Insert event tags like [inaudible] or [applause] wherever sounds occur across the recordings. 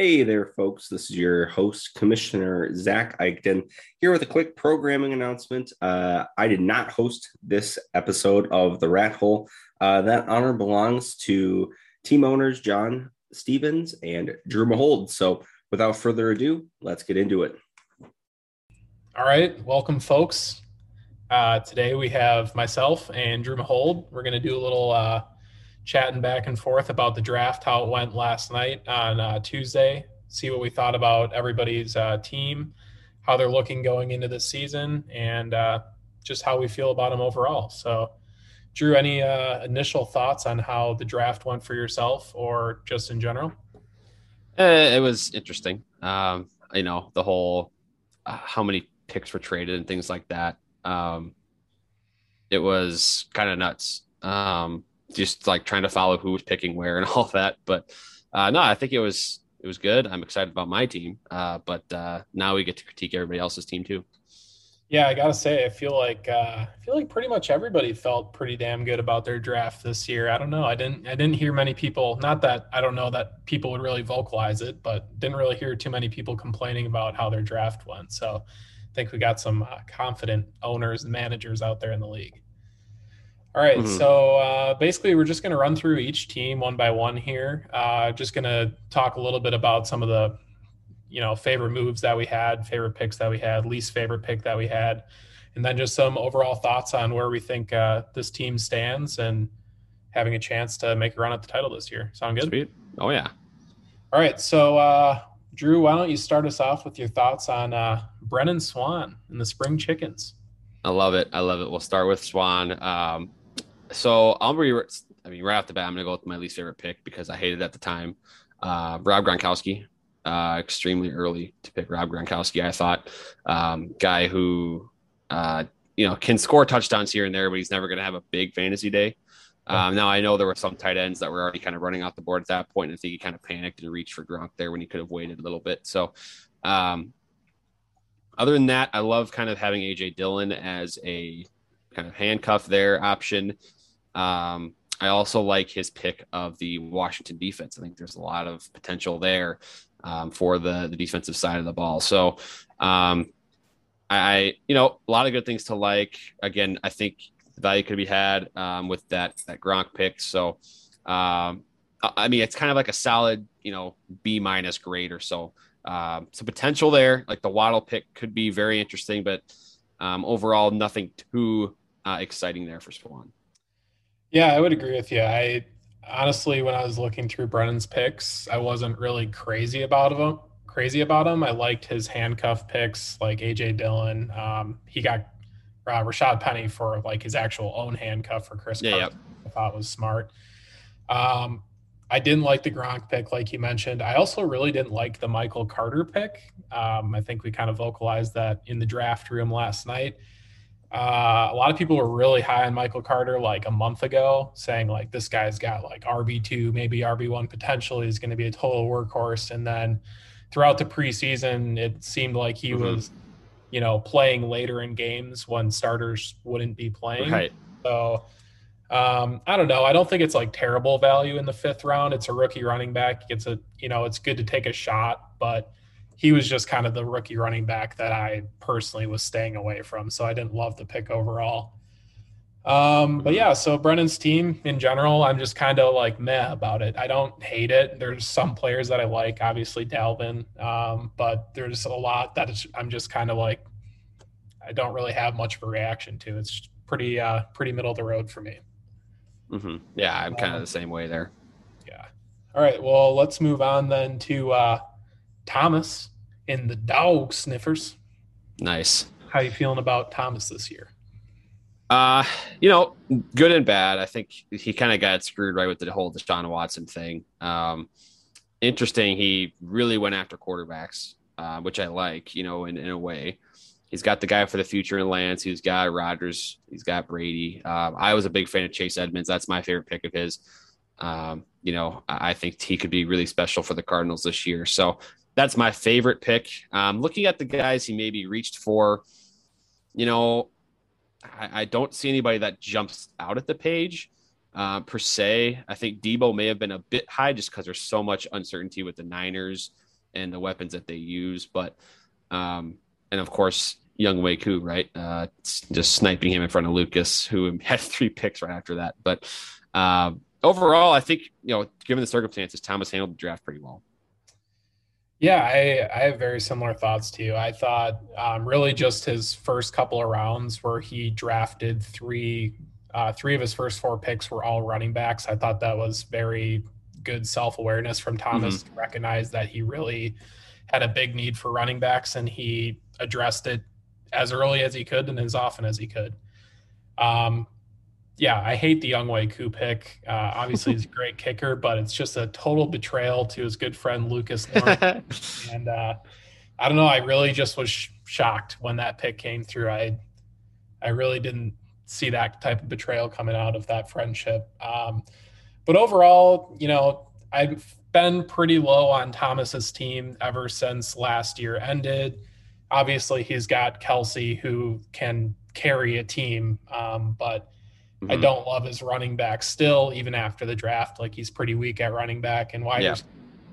Hey there, folks. This is your host, Commissioner Zach Eichten, here with a quick programming announcement. Uh, I did not host this episode of The Rat Hole. Uh, that honor belongs to team owners John Stevens and Drew Mahowald. So, without further ado, let's get into it. All right. Welcome, folks. Uh, today we have myself and Drew Mahowald. We're going to do a little uh, chatting back and forth about the draft, how it went last night on uh, Tuesday, see what we thought about everybody's uh, team, how they're looking going into the season, and uh, just how we feel about them overall. So, Drew, any uh, initial thoughts on how the draft went for yourself or just in general? Eh, it was interesting. Um, you know, the whole uh, how many picks were traded and things like that. Um, it was kind of nuts. Um, just like trying to follow who was picking where and [laughs] all that. But uh, no, I think it was it was good. I'm excited about my team, uh, but uh, now we get to critique everybody else's team too. Yeah, I gotta say, I feel like uh, I feel like pretty much everybody felt pretty damn good about their draft this year. I don't know. I didn't I didn't hear many people. Not that I don't know that people would really vocalize it, but didn't really hear too many people complaining about how their draft went. So I think we got some uh, confident owners and managers out there in the league. All right, mm-hmm. so uh, basically, we're just going to run through each team one by one here. Uh, just going to talk a little bit about some of the, you know, favorite moves that we had, favorite picks that we had, least favorite pick that we had, and then just some overall thoughts on where we think uh, this team stands and having a chance to make a run at the title this year. Sound good? Sweet. Oh yeah. All right, so uh, Drew, why don't you start us off with your thoughts on uh, Brennan Swan and the Spring Chickens? I love it. I love it. We'll start with Swan. Um, so I'll be, I mean, right off the bat, I'm going to go with my least favorite pick because I hated it at the time. Uh, Rob Gronkowski, uh, extremely early to pick Rob Gronkowski. I thought, um, guy who, uh, you know, can score touchdowns here and there, but he's never going to have a big fantasy day. Um, now I know there were some tight ends that were already kind of running off the board at that point, and I think he kind of panicked and reached for Gronk there when he could have waited a little bit. So, um, other than that, I love kind of having AJ Dillon as a kind of handcuff there option. Um, I also like his pick of the Washington defense. I think there's a lot of potential there um, for the the defensive side of the ball. So, um, I you know a lot of good things to like. Again, I think value could be had um, with that that Gronk pick. So, um, I mean, it's kind of like a solid you know B minus grade or so. Um, some potential there. Like the Waddle pick could be very interesting, but um, overall, nothing too uh, exciting there for Swan. Yeah, I would agree with you. I honestly, when I was looking through Brennan's picks, I wasn't really crazy about him. Crazy about him. I liked his handcuff picks, like AJ Dillon. Um, he got uh, Rashaad Penny for like his actual own handcuff for Chris. Yeah, yep. I thought was smart. Um, I didn't like the Gronk pick, like you mentioned. I also really didn't like the Michael Carter pick. Um, I think we kind of vocalized that in the draft room last night. Uh, a lot of people were really high on Michael Carter like a month ago, saying like this guy's got like RB two, maybe RB one potential. He's going to be a total workhorse. And then throughout the preseason, it seemed like he mm-hmm. was, you know, playing later in games when starters wouldn't be playing. Right. So um, I don't know. I don't think it's like terrible value in the fifth round. It's a rookie running back. It's a you know it's good to take a shot, but he was just kind of the rookie running back that I personally was staying away from. So I didn't love the pick overall. Um, but yeah, so Brennan's team in general, I'm just kind of like meh about it. I don't hate it. There's some players that I like, obviously Dalvin, um, but there's a lot that I'm just kind of like I don't really have much of a reaction to. It's pretty uh, pretty middle of the road for me. Mm-hmm. Yeah, I'm kind of um, the same way there. Yeah. All right. Well, let's move on then to uh, Thomas in the dog sniffers. Nice. How you feeling about Thomas this year? Uh, you know, good and bad. I think he kind of got screwed right with the whole Deshaun Watson thing. Um, interesting. He really went after quarterbacks, uh, which I like, you know, in, in a way. He's got the guy for the future in Lance. He's got Rodgers. He's got Brady. Uh, I was a big fan of Chase Edmonds. That's my favorite pick of his. Um, you know, I think he could be really special for the Cardinals this year. So that's my favorite pick. Um, looking at the guys he maybe reached for, you know, I, I don't see anybody that jumps out at the page uh, per se. I think Deebo may have been a bit high just because there's so much uncertainty with the Niners and the weapons that they use. But um, and of course, Younghoe Koo, right? Uh, just sniping him in front of Lucas, who [laughs] had three picks right after that. But uh, overall, I think you know, given the circumstances, Thomas handled the draft pretty well. Yeah, I, I have very similar thoughts to you. I thought um, really just his first couple of rounds where he drafted three, uh, three of his first four picks were all running backs. I thought that was very good self awareness from Thomas mm-hmm. to recognize that he really had a big need for running backs and he addressed it as early as he could and as often as he could. Um, yeah, I hate the Younghoe Koo pick. Uh, obviously, he's a great kicker, but it's just a total betrayal to his good friend Lucas. [laughs] and uh, I don't know. I really just was sh- shocked when that pick came through. I I really didn't see that type of betrayal coming out of that friendship. Um, but overall, you know, I've been pretty low on Thomas's team ever since last year ended. Obviously, he's got Kelce who can carry a team, um, but mm-hmm. I don't love his running back still, even after the draft. Like he's pretty weak at running back and wide. Yeah.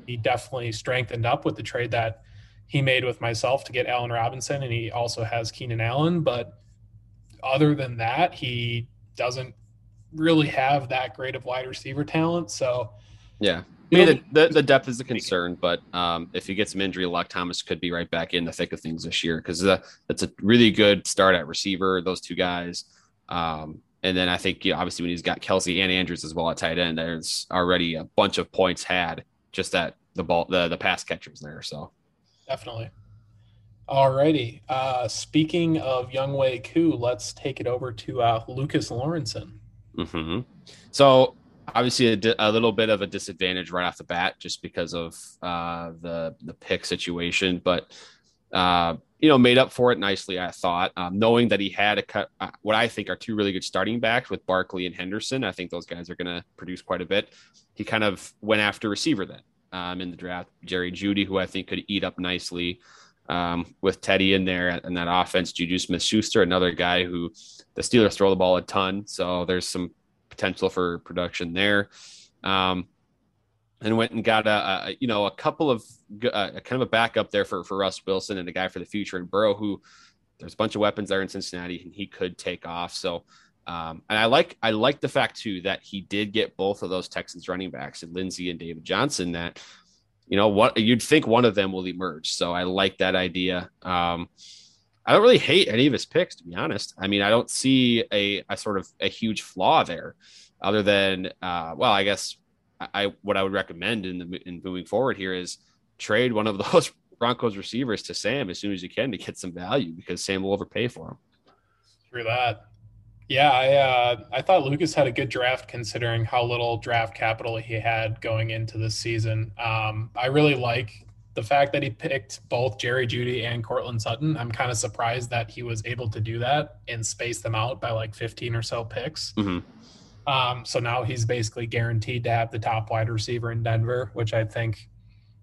He definitely strengthened up with the trade that he made with myself to get Allen Robinson, and he also has Keenan Allen. But other than that, he doesn't really have that great of wide receiver talent. So yeah, I mean, the, the, the, depth is a concern, but um, if he gets some injury luck, Thomas could be right back in the thick of things this year because that's a really good start at receiver. Those two guys, um, and then I think you know, obviously when he's got Kelce and Andrews as well at tight end, there's already a bunch of points had just at the ball, the the pass catchers there. So definitely. Alrighty. Uh, speaking of Younghoe Koo, let's take it over to uh, Lucas Lorenzen. Mm-hmm. So obviously a, di- a, little bit of a disadvantage right off the bat just because of uh, the the pick situation, but uh, you know made up for it nicely. I thought, um, knowing that he had a cut, uh, what I think are two really good starting backs with Barkley and Henderson. I think those guys are going to produce quite a bit. He kind of went after receiver then um, in the draft, Jerry Jeudy, who I think could eat up nicely. Um, with Teddy in there and that offense, Juju Smith Schuster, another guy who the Steelers throw the ball a ton. So there's some potential for production there. Um, and went and got a, a, you know a couple of uh, kind of a backup there for for Russ Wilson and a guy for the future and Burrow who there's a bunch of weapons there in Cincinnati and he could take off. So um, and I like I like the fact too that he did get both of those Texans running backs and Lindsay and David Johnson that you know what you'd think one of them will emerge. So I like that idea. Um, I don't really hate any of his picks, to be honest. I mean, I don't see a, a sort of a huge flaw there, other than uh, well, I guess I what I would recommend in the in moving forward here is trade one of [laughs] those Broncos receivers to Sam as soon as you can to get some value because Sam will overpay for him. Through that, yeah, I uh, I thought Lucas had a good draft considering how little draft capital he had going into this season. Um, I really like the fact that he picked both Jerry Jeudy and Courtland Sutton, I'm kind of surprised that he was able to do that and space them out by like 15 or so picks. Mm-hmm. Um, so now he's basically guaranteed to have the top wide receiver in Denver, which I think,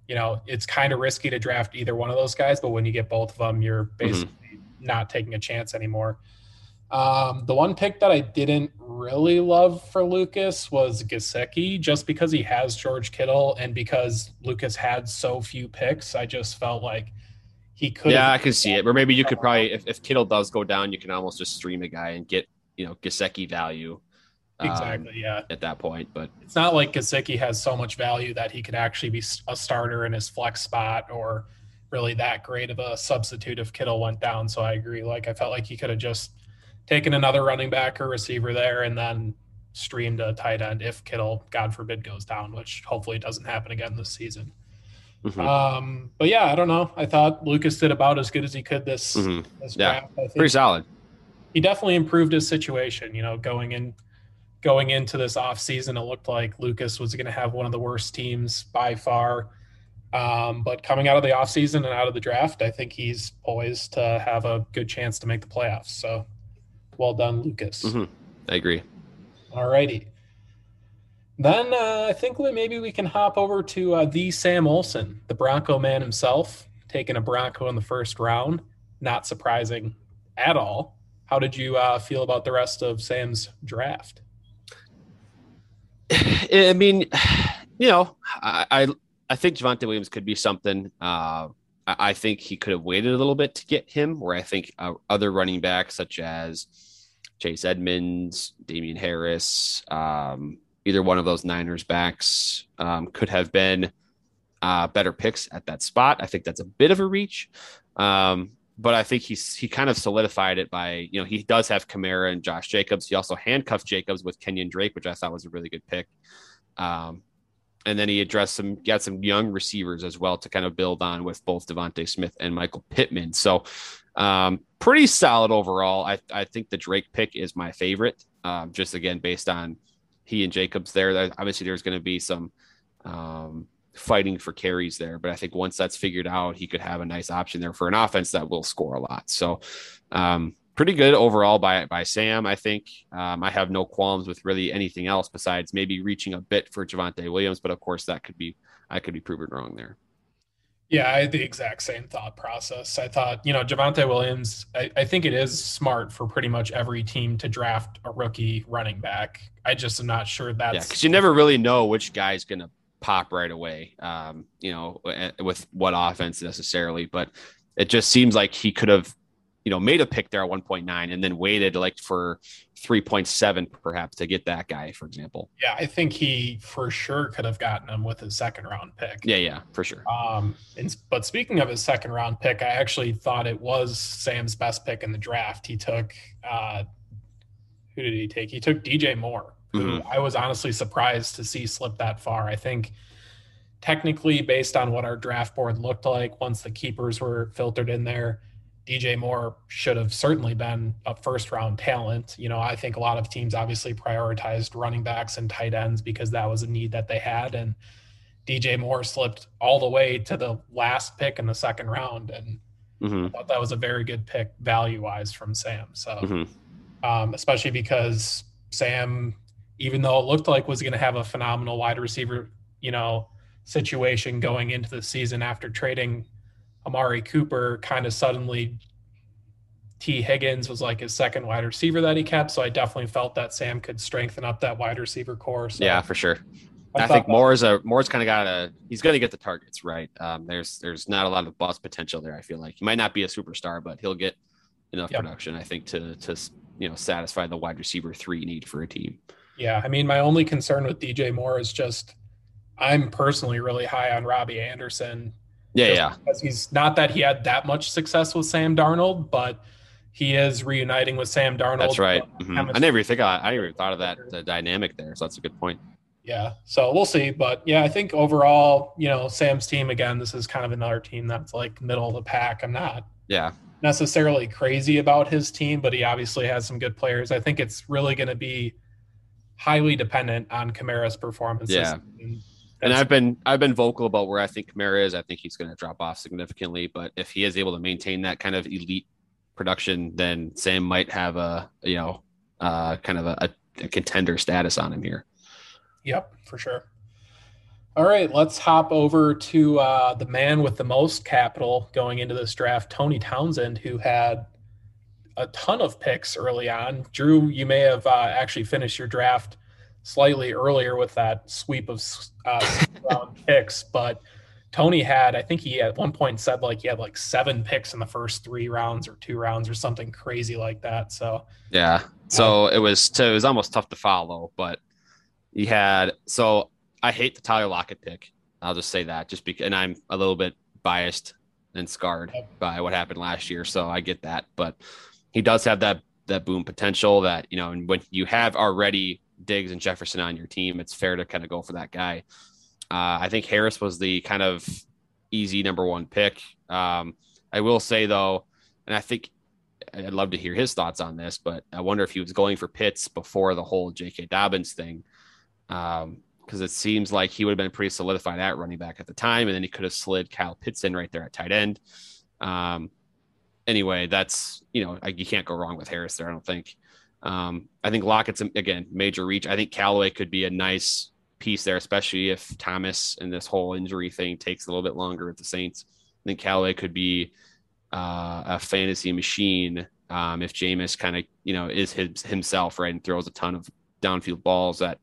you know, it's kind of risky to draft either one of those guys, but when you get both of them, you're mm-hmm. basically mm-hmm. not taking a chance anymore. Um, the one pick that I didn't really love for Lucas was Gesicki, just because he has George Kittle and because Lucas had so few picks. I just felt like he could. Yeah, I can see it. Or maybe you could probably, if, if Kittle does go down, you can almost just stream a guy and get you know Gesicki value. Um, exactly. Yeah. At that point, but it's not like Gesicki has so much value that he could actually be a starter in his flex spot or really that great of a substitute if Kittle went down. So I agree. Like I felt like he could have just taken another running back or receiver there and then streamed a tight end if Kittle, God forbid, goes down, which hopefully doesn't happen again this season. Mm-hmm. Um, but yeah, I don't know. I thought Lucas did about as good as he could this, mm-hmm. this yeah, pretty solid. He definitely improved his situation. You know, going in, going into this off season, it looked like Lucas was going to have one of the worst teams by far. Um, but coming out of the offseason and out of the draft, I think he's poised to have a good chance to make the playoffs. So well done, Lucas. Mm-hmm. I agree. All righty. Then uh, I think maybe we can hop over to uh, the Sam Olson, the Bronco man himself, taking a Bronco in the first round. Not surprising at all. How did you uh, feel about the rest of Sam's draft? [sighs] I mean, [sighs] you know, I, I I think Javonte Williams could be something. Uh, I, I, think he could have waited a little bit to get him, where I think uh, other running backs such as Chase Edmonds, Damien Harris, um, either one of those Niners backs um, could have been uh, better picks at that spot. I think that's a bit of a reach. Um, but I think he's he kind of solidified it by you know he does have Kamara and Josh Jacobs. He also handcuffed Jacobs with Kenyan Drake, which I thought was a really good pick. Um, and then he addressed some got some young receivers as well to kind of build on with both DeVonta Smith and Michael Pittman. So um, pretty solid overall. I I think the Drake pick is my favorite. Um, just again based on he and Jacobs there. Obviously, there's going to be some um, fighting for carries there. But I think once that's figured out, he could have a nice option there for an offense that will score a lot. So, um, pretty good overall by by Sam. I think um, I have no qualms with really anything else besides maybe reaching a bit for Javonte Williams. But of course, that could be I could be proven wrong there. Yeah, I had the exact same thought process. I thought, you know, Javonte Williams, I, I, think it is smart for pretty much every team to draft a rookie running back. I just am not sure that's. Yeah, because you never really know which guy's going to pop right away, um, you know, with what offense necessarily. But it just seems like he could have, you know, made a pick there at 1.9 and then waited like for 3.7 perhaps to get that guy, for example. Yeah, I think he for sure could have gotten him with his second round pick. Yeah, yeah, for sure. Um, and, but speaking of his second round pick, I actually thought it was Sam's best pick in the draft. He took, uh, who did he take? He took DJ Moore who mm-hmm. I was honestly surprised to see slip that far. I think technically, based on what our draft board looked like once the keepers were filtered in there, DJ Moore should have certainly been a first round talent. You know, I think a lot of teams obviously prioritized running backs and tight ends because that was a need that they had. And DJ Moore slipped all the way to the last pick in the second round. And mm-hmm. I thought that was a very good pick value wise from Sam. So, mm-hmm. um, especially because Sam even though it looked like was going to have a phenomenal wide receiver, you know, situation going into the season after trading Amari Cooper, kind of suddenly Tee Higgins was like his second wide receiver that he kept. So I definitely felt that Sam could strengthen up that wide receiver core. So yeah, for sure. I, I think Moore's a Moore's kind of got a he's going to get the targets right. Um, there's there's not a lot of bust potential there. I feel like he might not be a superstar, but he'll get enough yep. production. I think to to you know satisfy the wide receiver three need for a team. Yeah, I mean, my only concern with DJ Moore is just I'm personally really high on Robbie Anderson. Yeah, yeah. Because he's not that he had that much success with Sam Darnold, but he is reuniting with Sam Darnold. That's right. Mm-hmm. I never even think I, I never even thought of that the dynamic there. So that's a good point. Yeah. So we'll see. But yeah, I think overall, you know, Sam's team again, this is kind of another team that's like middle of the pack. I'm not yeah necessarily crazy about his team, but he obviously has some good players. I think it's really gonna be highly dependent on Kamara's performances. Yeah. And, and I've been I've been vocal about where I think Kamara is. I think he's going to drop off significantly, but if he is able to maintain that kind of elite production, then Sam might have a you know uh, kind of a, a contender status on him here. Yep, for sure. All right, let's hop over to uh, the man with the most capital going into this draft, Tony Townsend, who had a ton of picks early on. Drew, you may have uh, actually finished your draft slightly earlier with that sweep of uh, [laughs] round picks, but Tony had, I think he at one point said like he had like seven picks in the first three rounds or two rounds or something crazy like that. So yeah, so it was to, it was almost tough to follow, but he had so I hate the Tyler Lockett pick. I'll just say that just because, and I'm a little bit biased and scarred by what happened last year, so I get that, but he does have that that boom potential that you know and when you have already Diggs and Jefferson on your team, it's fair to kind of go for that guy. Uh, I think Harris was the kind of easy number one pick. Um, I will say though, and I think I'd love to hear his thoughts on this, but I wonder if he was going for Pitts before the whole J.K. Dobbins thing, because um, it seems like he would have been pretty solidified at running back at the time, and then he could have slid Kyle Pitts in right there at tight end. Um, anyway, that's you know you can't go wrong with Harris there. I don't think. Um, I think Lockett's again major reach. I think Callaway could be a nice piece there, especially if Thomas and this whole injury thing takes a little bit longer with the Saints. I think Callaway could be uh, a fantasy machine um, if Jameis kind of you know is his, himself right and throws a ton of downfield balls that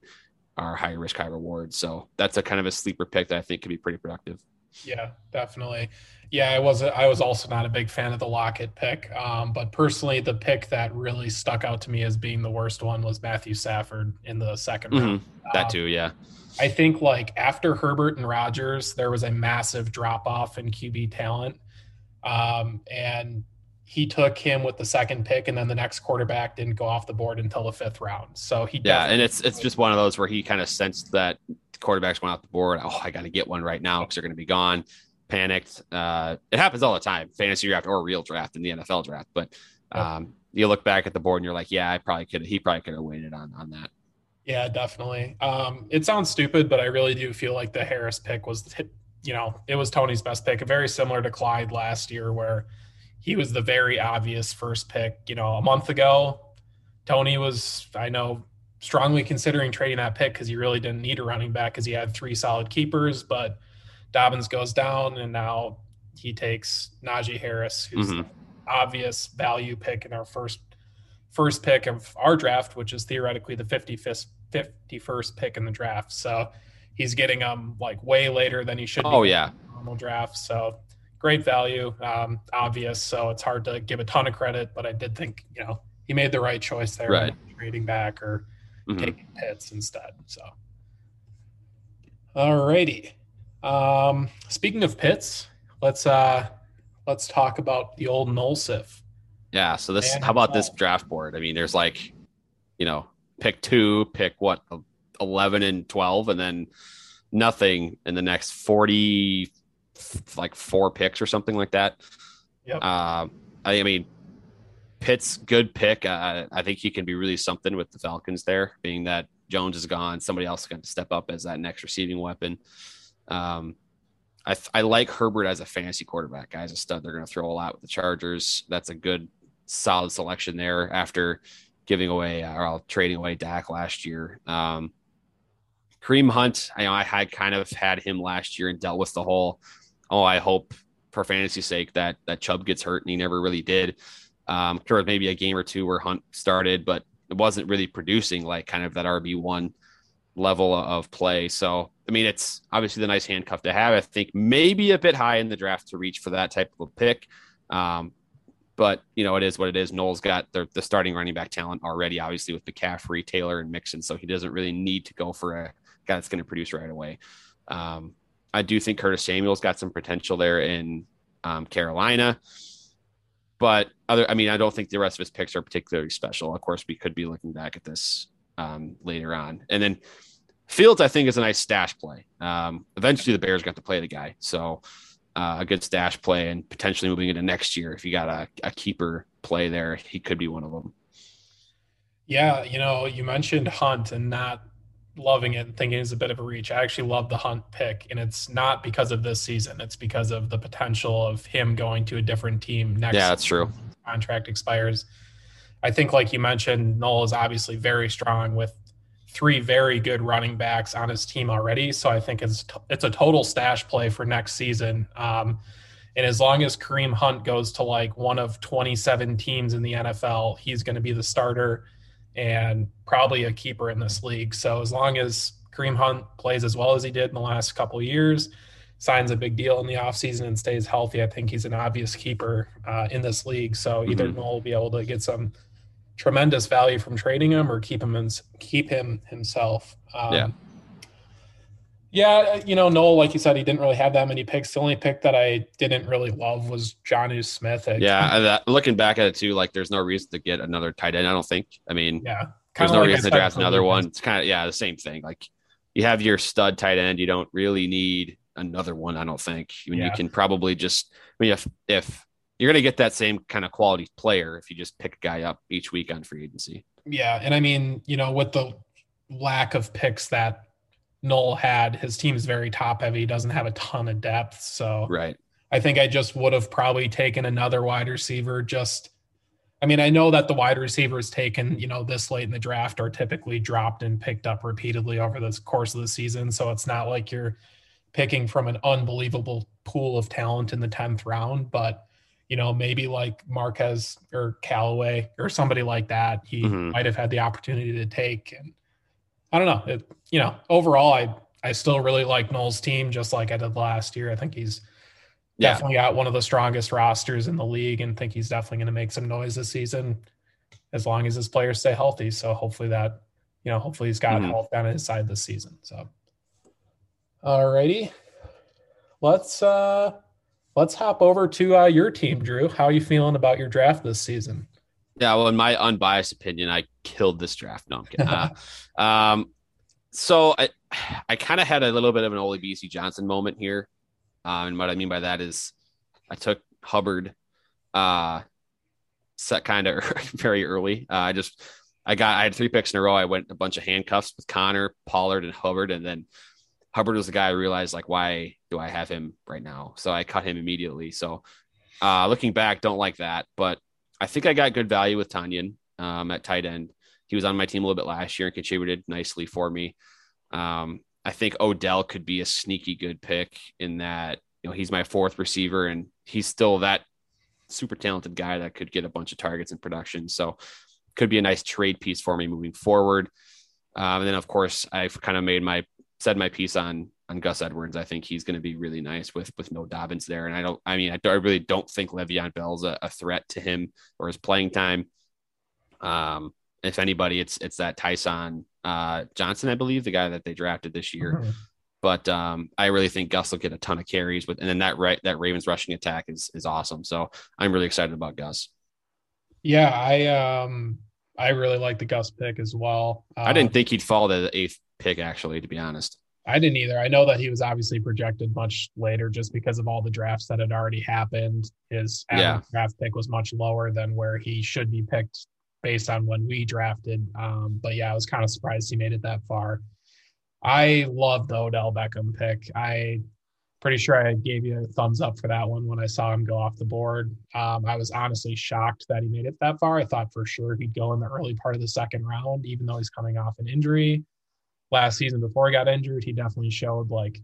are high risk, high reward. So that's a kind of a sleeper pick that I think could be pretty productive. Yeah, definitely. Yeah, I was I was also not a big fan of the Lockett pick, um, but personally, the pick that really stuck out to me as being the worst one was Matthew Stafford in the 2nd mm-hmm. round. That um, too, yeah. I think like after Herbert and Rodgers, there was a massive drop off in QB talent, um, and he took him with the second pick, and then the next quarterback didn't go off the board until the fifth round. So he yeah, and it's it's just one of those where he kind of sensed that quarterbacks went off the board. Oh, I got to get one right now because they're going to be gone. Panicked. Uh, it happens all the time, fantasy draft or real draft in the NFL draft. But um, you look back at the board and you're like, yeah, I probably could. He probably could have waited on on that. Yeah, definitely. Um, it sounds stupid, but I really do feel like the Harris pick was, you know, it was Tony's best pick. Very similar to Clyde last year, where he was the very obvious first pick. You know, a month ago, Tony was, I know, strongly considering trading that pick because he really didn't need a running back because he had three solid keepers. But Dobbins goes down, and now he takes Najee Harris, who's mm-hmm. obvious value pick in our first first pick of our draft, which is theoretically the 55th, 51st pick in the draft. So he's getting them like way later than he should. Oh yeah, normal draft. So great value, um, obvious. So it's hard to give a ton of credit, but I did think you know he made the right choice there, right. trading back or mm-hmm. taking Pitts instead. So, alrighty. Um, speaking of Pitts, let's uh, let's talk about the old Nolsif. Yeah. So this, how about this draft board? I mean, there's like, you know, pick two, pick what, eleven and twelve, and then nothing in the next forty like four picks or something like that. Yep. Uh, I, I, mean, Pitt's good pick. Uh, I think he can be really something with the Falcons there, being that Jones is gone. Somebody else is going to step up as that next receiving weapon. Um, I, I like Herbert as a fantasy quarterback. Guy's a stud. They're going to throw a lot with the Chargers. That's a good, solid selection there after giving away uh, or trading away Dak last year. Um, Kareem Hunt, I know I had kind of had him last year and dealt with the whole oh, I hope for fantasy sake that that Chubb gets hurt, and he never really did. Um, there was maybe a game or two where Hunt started, but it wasn't really producing like kind of that RB one level of play. So, I mean, it's obviously the nice handcuff to have. I think maybe a bit high in the draft to reach for that type of a pick. Um, but you know, it is what it is. Noel's got the, the starting running back talent already, obviously with McCaffrey, Taylor, and Mixon, so he doesn't really need to go for a guy that's going to produce right away. Um, I do think Curtis Samuel's got some potential there in um, Carolina. But other, I mean, I don't think the rest of his picks are particularly special. Of course, we could be looking back at this um, later on. And then Fields, I think, is a nice stash play. Um, eventually, the Bears got to play the guy. So uh, a good stash play and potentially moving into next year, if you got a, a keeper play there, he could be one of them. Yeah, you know, you mentioned Hunt and not loving it and thinking it's a bit of a reach. I actually love the Hunt pick, and it's not because of this season. It's because of the potential of him going to a different team next. Yeah, that's true. Contract expires. I think, like you mentioned, Noel is obviously very strong with three very good running backs on his team already. So I think it's it's a total stash play for next season. Um, and as long as Kareem Hunt goes to like one of 27 teams in the NFL, he's going to be the starter and probably a keeper in this league. So as long as Kareem Hunt plays as well as he did in the last couple of years, signs a big deal in the offseason and stays healthy, I think he's an obvious keeper uh, in this league. So either mm-hmm. Noel will be able to get some tremendous value from trading him or keep him in, keep him himself. Um, yeah. Yeah, uh, you know, Noel, like you said, he didn't really have that many picks. The only pick that I didn't really love was Jonnu Smith. yeah, that, looking back at it too, like there's no reason to get another tight end. I don't think. I mean, yeah, there's no like reason to draft another one. It's kind of yeah, the same thing. Like you have your stud tight end, you don't really need another one. I don't think. I mean, yeah. you can probably just. I mean, if if you're going to get that same kind of quality player if you just pick a guy up each week on free agency. Yeah, and I mean, you know, with the lack of picks that Noel had. His team is very top heavy. He doesn't have a ton of depth. So right. I think I just would have probably taken another wide receiver. Just, I mean, I know that the wide receivers taken, you know, this late in the draft are typically dropped and picked up repeatedly over the course of the season. So it's not like you're picking from an unbelievable pool of talent in the 10th round, but you know, maybe like Marquez or Callaway or somebody like that, he mm-hmm. might have had the opportunity to take. And I don't know. It, you know, overall, I I still really like Noel's team, just like I did last year. I think he's yeah. definitely got one of the strongest rosters in the league, and think he's definitely going to make some noise this season, as long as his players stay healthy. So hopefully that, you know, hopefully he's got mm-hmm. health on his side this season. So, alrighty, let's uh let's hop over to uh, your team, Drew. How are you feeling about your draft this season? Yeah, well, in my unbiased opinion, I killed this draft. [laughs] No, uh, um, so I, I kind of had a little bit of an Olabisi Johnson moment here, um, and what I mean by that is, I took Hubbard, uh, set kind of [laughs] very early. Uh, I just, I got, I had three picks in a row. I went a bunch of handcuffs with Connor, Pollard, and Hubbard, and then Hubbard was the guy I realized like, why do I have him right now? So I cut him immediately. So, uh, looking back, don't like that, but I think I got good value with Tonyan um, at tight end. He was on my team a little bit last year and contributed nicely for me. Um, I think Odell could be a sneaky good pick in that you know he's my fourth receiver and he's still that super talented guy that could get a bunch of targets in production. So could be a nice trade piece for me moving forward. Um, and then of course I've kind of made my said my piece on on Gus Edwards. I think he's going to be really nice with with no Dobbins there. And I don't, I mean, I, I really don't think Le'Veon Bell's a, a, threat to him or his playing time. Um, if anybody, it's it's that Tyson uh, Johnson, I believe, the guy that they drafted this year. Mm-hmm. But um, I really think Gus will get a ton of carries with, and then that right that Ravens rushing attack is is awesome. So I'm really excited about Gus. Yeah, I um I really like the Gus pick as well. Um, I didn't um, think he'd fall to the eighth pick, actually, to be honest. I didn't either. I know that he was obviously projected much later just because of all the drafts that had already happened. His yeah. draft pick was much lower than where he should be picked based on when we drafted. Um, but yeah, I was kind of surprised he made it that far. I love the Odell Beckham pick. I pretty sure I gave you a thumbs up for that one when I saw him go off the board. Um, I was honestly shocked that he made it that far. I thought for sure he'd go in the early part of the second round, even though he's coming off an injury last season before he got injured, he definitely showed like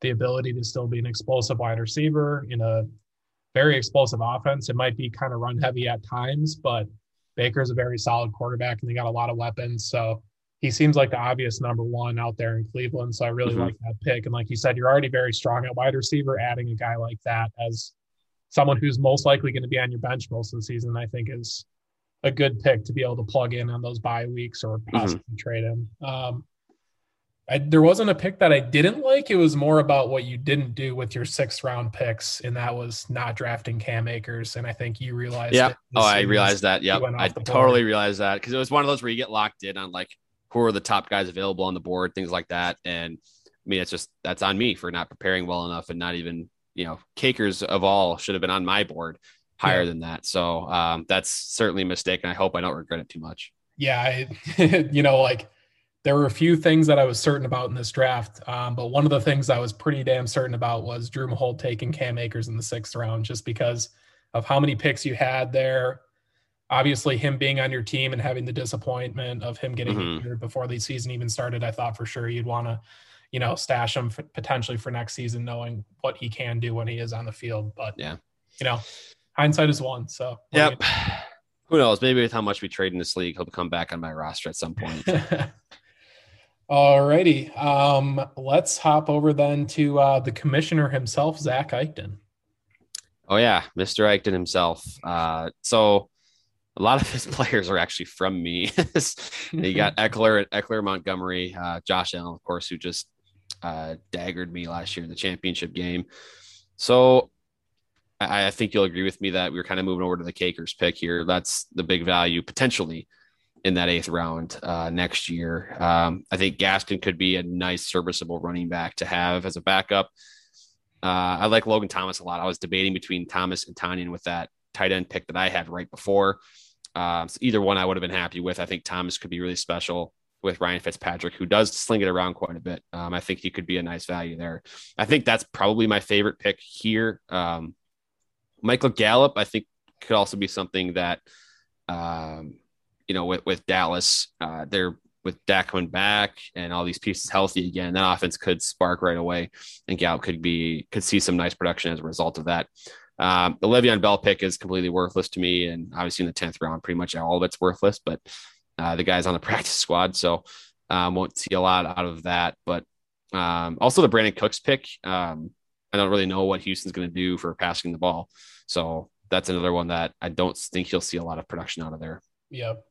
the ability to still be an explosive wide receiver in a very explosive offense. It might be kind of run heavy at times, but Baker's a very solid quarterback and they got a lot of weapons. So he seems like the obvious number one out there in Cleveland. So I really mm-hmm. like that pick. And like you said, you're already very strong at wide receiver. Adding a guy like that as someone who's most likely going to be on your bench most of the season, I think is a good pick to be able to plug in on those bye weeks or mm-hmm. possibly mm-hmm. trade him. Um, I, there wasn't a pick that I didn't like. It was more about what you didn't do with your sixth round picks, and that was not drafting Cam Akers. And I think you realized. Yeah. Oh, I realized that. Yeah. I totally realized that because it was one of those where you get locked in on like who are the top guys available on the board, things like that. And I mean, it's just that's on me for not preparing well enough and not even you know Cakers of all should have been on my board higher yeah. than that. So um, that's certainly a mistake, and I hope I don't regret it too much. Yeah, I, [laughs] you know, like there were a few things that I was certain about in this draft, um, but one of the things I was pretty damn certain about was Drew Mahowald taking Cam Akers in the sixth round, just because of how many picks you had there. Obviously, him being on your team and having the disappointment of him getting mm-hmm. injured before the season even started, I thought for sure you'd want to, you know, stash him for, potentially for next season, knowing what he can do when he is on the field. But yeah, you know, hindsight is one. So yep. [sighs] Who knows? Maybe with how much we trade in this league, he'll come back on my roster at some point. [laughs] Alrighty. Um, let's hop over then to uh, the commissioner himself, Zach Eichten. Oh yeah, Mr. Eichten himself. Uh, so a lot of his [laughs] players are actually from me. [laughs] you got [laughs] Ekeler, Ekeler, Montgomery, uh, Josh Allen, of course, who just uh, daggered me last year in the championship game. So I, I, think you'll agree with me that we are kind of moving over to the Cakers pick here. That's the big value potentially in that eighth round uh, next year. Um, I think Gaskin could be a nice, serviceable running back to have as a backup. Uh, I like Logan Thomas a lot. I was debating between Thomas and Tonyan with that tight end pick that I had right before. Um, so either one I would have been happy with. I think Thomas could be really special with Ryan Fitzpatrick, who does sling it around quite a bit. Um, I think he could be a nice value there. I think that's probably my favorite pick here. Um, Michael Gallup, I think, could also be something that um, you know, with, with Dallas, uh, they're with Dak coming back and all these pieces healthy again, that offense could spark right away, and Gallup could be could see some nice production as a result of that. Um, the Le'Veon Bell pick is completely worthless to me, and obviously in the tenth round, pretty much all of it's worthless. But uh, the guy's on the [laughs] practice squad, so Um, won't see a lot out of that, but um, also the Brandin Cooks pick. Um, I don't really know what Houston's going to do for passing the ball, so that's another one that I don't think he'll see a lot of production out of there. Yep.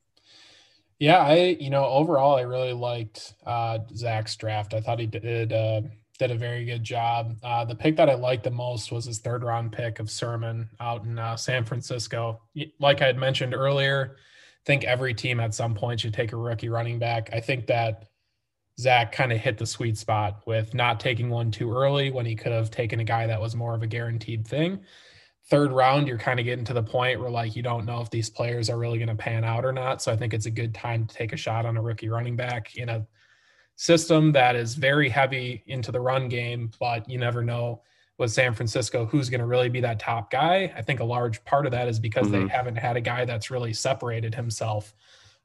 Yeah, I you know overall I really liked uh, Zach's draft. I thought he did uh, did a very good job. Uh, the pick that I liked the most was his third round pick of Sermon out in uh, San Francisco. Like I had mentioned earlier, I think every team at some point should take a rookie running back. I think that Zach kind of hit the sweet spot with not taking one too early when he could have taken a guy that was more of a guaranteed thing. Third round, you're kind of getting to the point where like you don't know if these players are really going to pan out or not. So I think it's a good time to take a shot on a rookie running back in a system that is very heavy into the run game, but you never know with San Francisco who's going to really be that top guy. I think a large part of that is because mm-hmm. they haven't had a guy that's really separated himself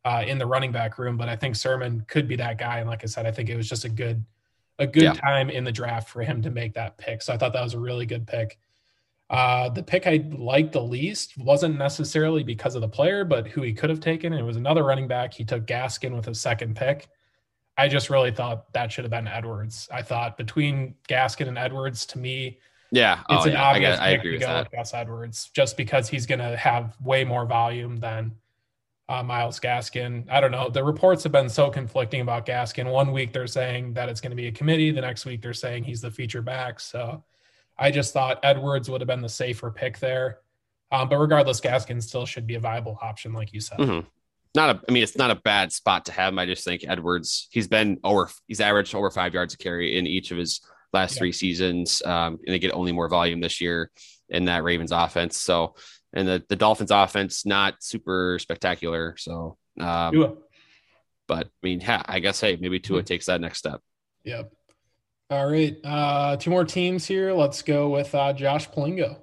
uh, in the running back room. But I think Sermon could be that guy. And like I said, I think it was just a good a good yeah. time in the draft for him to make that pick. So I thought that was a really good pick. Uh, the pick I liked the least wasn't necessarily because of the player, but who he could have taken. It was another running back. He took Gaskin with his second pick. I just really thought that should have been Edwards. I thought between Gaskin and Edwards, to me, yeah, it's oh, an yeah. obvious I, I agree with, with that. Gus Edwards, just because he's going to have way more volume than uh, Myles Gaskin. I don't know. The reports have been so conflicting about Gaskin. One week they're saying that it's going to be a committee. The next week they're saying he's the feature back. So I just thought Edwards would have been the safer pick there. Um, but regardless, Gaskin still should be a viable option, like you said. Mm-hmm not a, I mean, it's not a bad spot to have him. I just think Edwards, he's been over, he's averaged over five yards a carry in each of his last yeah. three seasons. Um, and they get only more volume this year in that Ravens offense. So, and the, the Dolphins offense, not super spectacular. So, um, but I mean, ha, I guess, hey, maybe Tua mm-hmm. takes that next step. Yep. All right. Uh, two more teams here. Let's go with uh, Josh Palingo.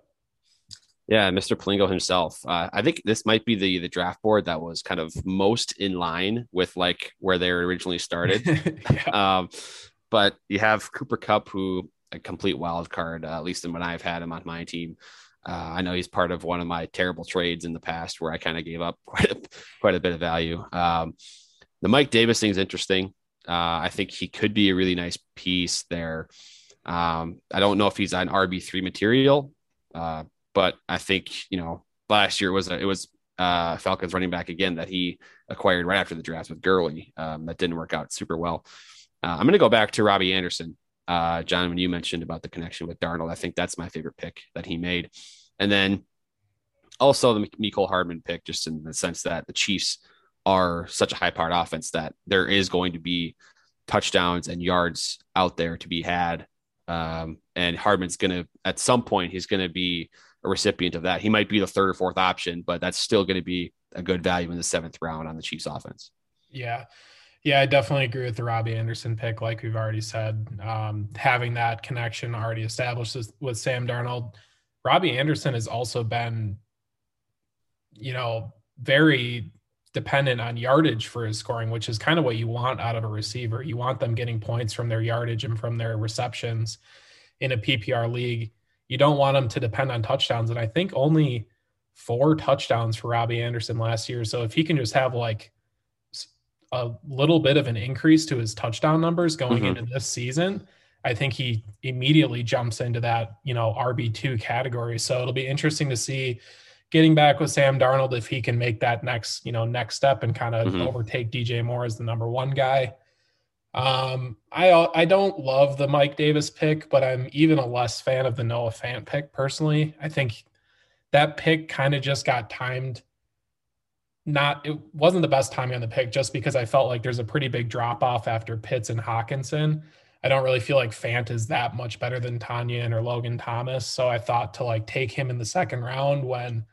Yeah, Mr. Plingo himself. Uh, I think this might be the the draft board that was kind of most in line with like where they originally started. [laughs] yeah. um, but you have Cooper Kupp, who a complete wild card, uh, at least in when I've had him on my team. Uh, I know he's part of one of my terrible trades in the past where I kind of gave up [laughs] quite a, quite a bit of value. Um, the Mike Davis thing is interesting. Uh, I think he could be a really nice piece there. Um, I don't know if he's on RB three material, uh, but I think you know last year was a, it was uh, Falcons running back again that he acquired right after the draft with Gurley. Um, that didn't work out super well. Uh, I'm going to go back to Robbie Anderson. Uh, John, when you mentioned about the connection with Darnold, I think that's my favorite pick that he made. And then also the Mecole Hardman pick, just in the sense that the Chiefs are such a high powered offense that there is going to be touchdowns and yards out there to be had. Um, and Hardman's going to, at some point, he's going to be a recipient of that. He might be the third or fourth option, but that's still going to be a good value in the seventh round on the Chiefs offense. Yeah. Yeah, I definitely agree with the Robbie Anderson pick. Like we've already said, um, having that connection already established with Sam Darnold. Robbie Anderson has also been, you know, very dependent on yardage for his scoring, which is kind of what you want out of a receiver. You want them getting points from their yardage and from their receptions in a PPR league you don't want them to depend on touchdowns. And I think only four touchdowns for Robbie Anderson last year. So if he can just have like a little bit of an increase to his touchdown numbers going mm-hmm. into this season, I think he immediately jumps into that, you know, RB2 category. So it'll be interesting to see getting back with Sam Darnold if he can make that next, you know, next step and kind of mm-hmm. overtake DJ Moore as the number one guy. Um, I I don't love the Mike Davis pick, but I'm even a less fan of the Noah Fant pick personally. I think that pick kind of just got timed. Not it wasn't the best timing on the pick just because I felt like there's a pretty big drop off after Pitts and Hockenson. I don't really feel like Fant is that much better than Tonyan or Logan Thomas. So I thought to like take him in the second round when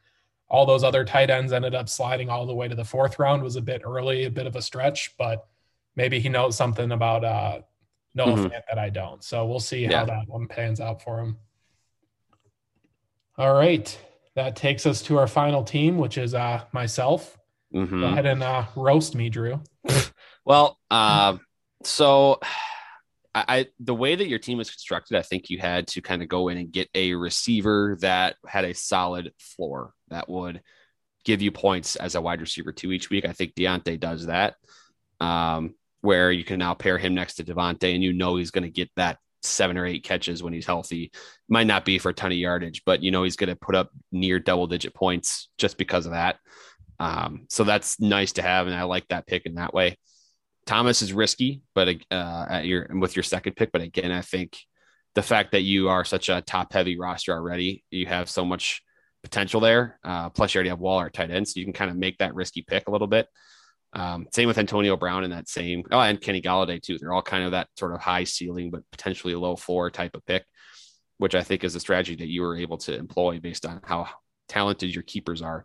all those other tight ends ended up sliding all the way to the fourth round was a bit early, a bit of a stretch, but maybe he knows something about uh, Noah mm-hmm. Fant that I don't. So we'll see yeah. how that one pans out for him. All right. That takes us to our final team, which is uh, myself. Mm-hmm. Go ahead and uh, roast me, Drew. [laughs] well, uh, so I, I, the way that your team was constructed, I think you had to kind of go in and get a receiver that had a solid floor that would give you points as a wide receiver two each week. I think Diontae does that. Um, where you can now pair him next to Davante and you know he's going to get that seven or eight catches when he's healthy. Might not be for a ton of yardage, but you know he's going to put up near double digit points just because of that. Um, so that's nice to have, and I like that pick in that way. Thomas is risky, but uh, at your with your second pick, but again, I think the fact that you are such a top heavy roster already, you have so much potential there. Uh, plus, you already have Waller tight end, so you can kind of make that risky pick a little bit. Um, same with Antonio Brown in that same, oh, and Kenny Golladay too. They're all kind of that sort of high ceiling, but potentially low floor type of pick, which I think is a strategy that you were able to employ based on how talented your keepers are.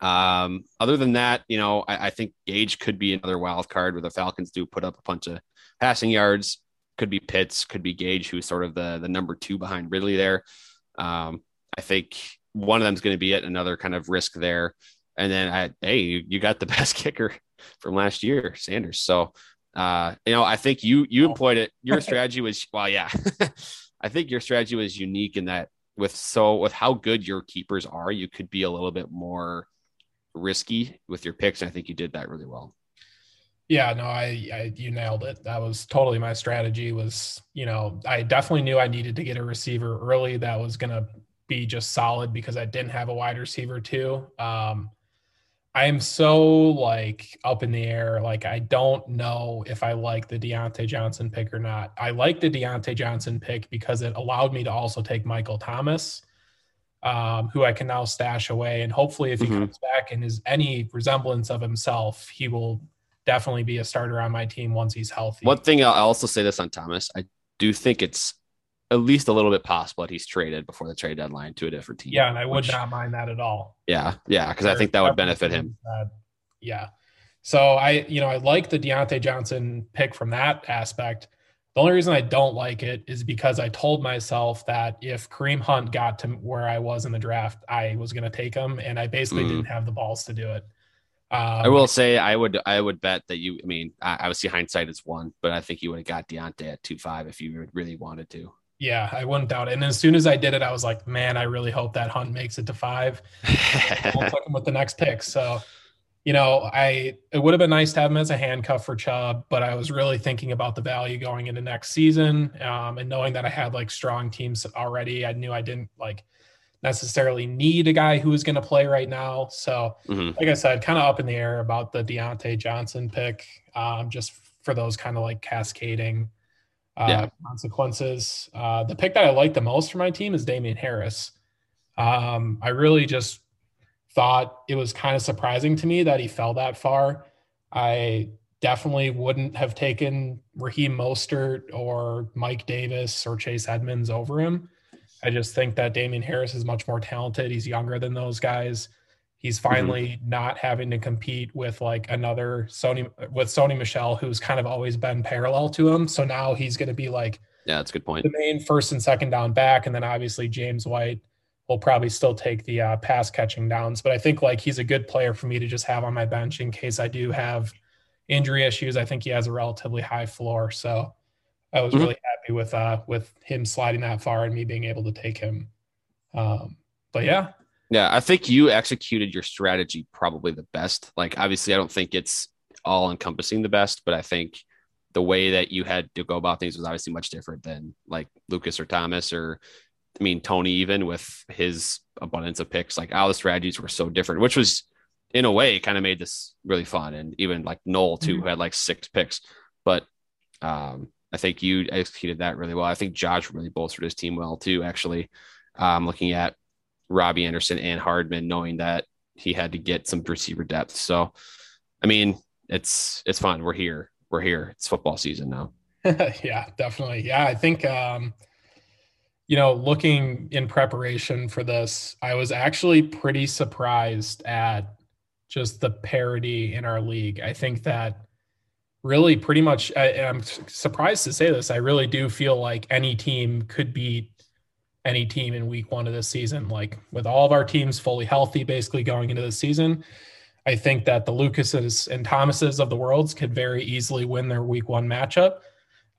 Um, other than that, you know, I, I, think Gage could be another wild card where the Falcons do put up a bunch of passing yards. Could be Pitts, could be Gage, who's sort of the the number two behind Ridley there. Um, I think one of them is going to be at another kind of risk there. And then I, hey, you, you got the [laughs] best kicker from last year, Sanders. So, uh, you know, I think you you employed it. Your [laughs] strategy was well, yeah. [laughs] I think your strategy was unique in that with so with how good your keepers are, you could be a little bit more risky with your picks. And I think you did that really well. Yeah, no, I, I you nailed it. That was totally my strategy. Was you know I definitely knew I needed to get a receiver early that was going to be just solid because I didn't have a wide receiver too. Um, I am so like up in the air. Like I don't know if I like the Diontae Johnson pick or not. I like the Diontae Johnson pick because it allowed me to also take Michael Thomas, um, who I can now stash away. And hopefully, if he mm-hmm. comes back and is any resemblance of himself, he will definitely be a starter on my team once he's healthy. One thing I'll also say this on Thomas, I do think it's at least a little bit possible that he's traded before the trade deadline to a different team. Yeah, and I would which, not mind that at all. Yeah, yeah, because I think that would benefit him. yeah. So I, you know, I like the Diontae Johnson pick from that aspect. The only reason I don't like it is because I told myself that if Kareem Hunt got to where I was in the draft, I was going to take him, and I basically mm. didn't have the balls to do it. Um, I will say I would I would bet that you. I mean, I obviously hindsight is one, but I think you would have got Diontae at two five if you really wanted to. Yeah, I wouldn't doubt it. And as soon as I did it, I was like, man, I really hope that Hunt makes it to five. [laughs] we'll took him with the next pick. So, you know, I it would have been nice to have him as a handcuff for Chubb, but I was really thinking about the value going into next season. Um, and knowing that I had like strong teams already, I knew I didn't like necessarily need a guy who is going to play right now. So, mm-hmm. like I said, kind of up in the air about the Diontae Johnson pick, um, just for those kind of like cascading uh, yeah. consequences. Uh, the pick that I like the most for my team is Damien Harris. Um, I really just thought it was kind of surprising to me that he fell that far. I definitely wouldn't have taken Raheem Mostert or Mike Davis or Chase Edmonds over him. I just think that Damien Harris is much more talented. He's younger than those guys. He's mm-hmm. finally mm-hmm. not having to compete with like another Sony with Sony Michel, who's kind of always been parallel to him. So now he's going to be like, yeah, that's a good point. The main first and second down back, and then obviously James White will probably still take the uh, pass catching downs. But I think like he's a good player for me to just have on my bench in case I do have injury issues. I think he has a relatively high floor, so I was mm-hmm. really happy with uh with him sliding that far and me being able to take him. Um, but yeah, yeah, I think you executed your strategy probably the best. Like, obviously, I don't think it's all encompassing the best, but I think the way that you had to go about things was obviously much different than like Lucas or Thomas or, I mean, Tony, even with his abundance of picks. Like, all the strategies were so different, which was in a way kind of made this really fun. And even like Noel, too, mm-hmm. who had like six picks. But um, I think you executed that really well. I think Josh really bolstered his team well, too, actually. Um, looking at Robbie Anderson and Hardman, knowing that he had to get some receiver depth. So, I mean, it's it's fun. We're here. We're here. It's football season now. [laughs] yeah, definitely. Yeah, I think um, you know, looking in preparation for this, I was actually pretty surprised at just the parity in our league. I think that really pretty much I, am surprised to say this i really do feel like any team could beat any team in week one of this season. Like with all of our teams fully healthy, basically going into the season, I think that the Lucases and Thomases of the worlds could very easily win their week one matchup.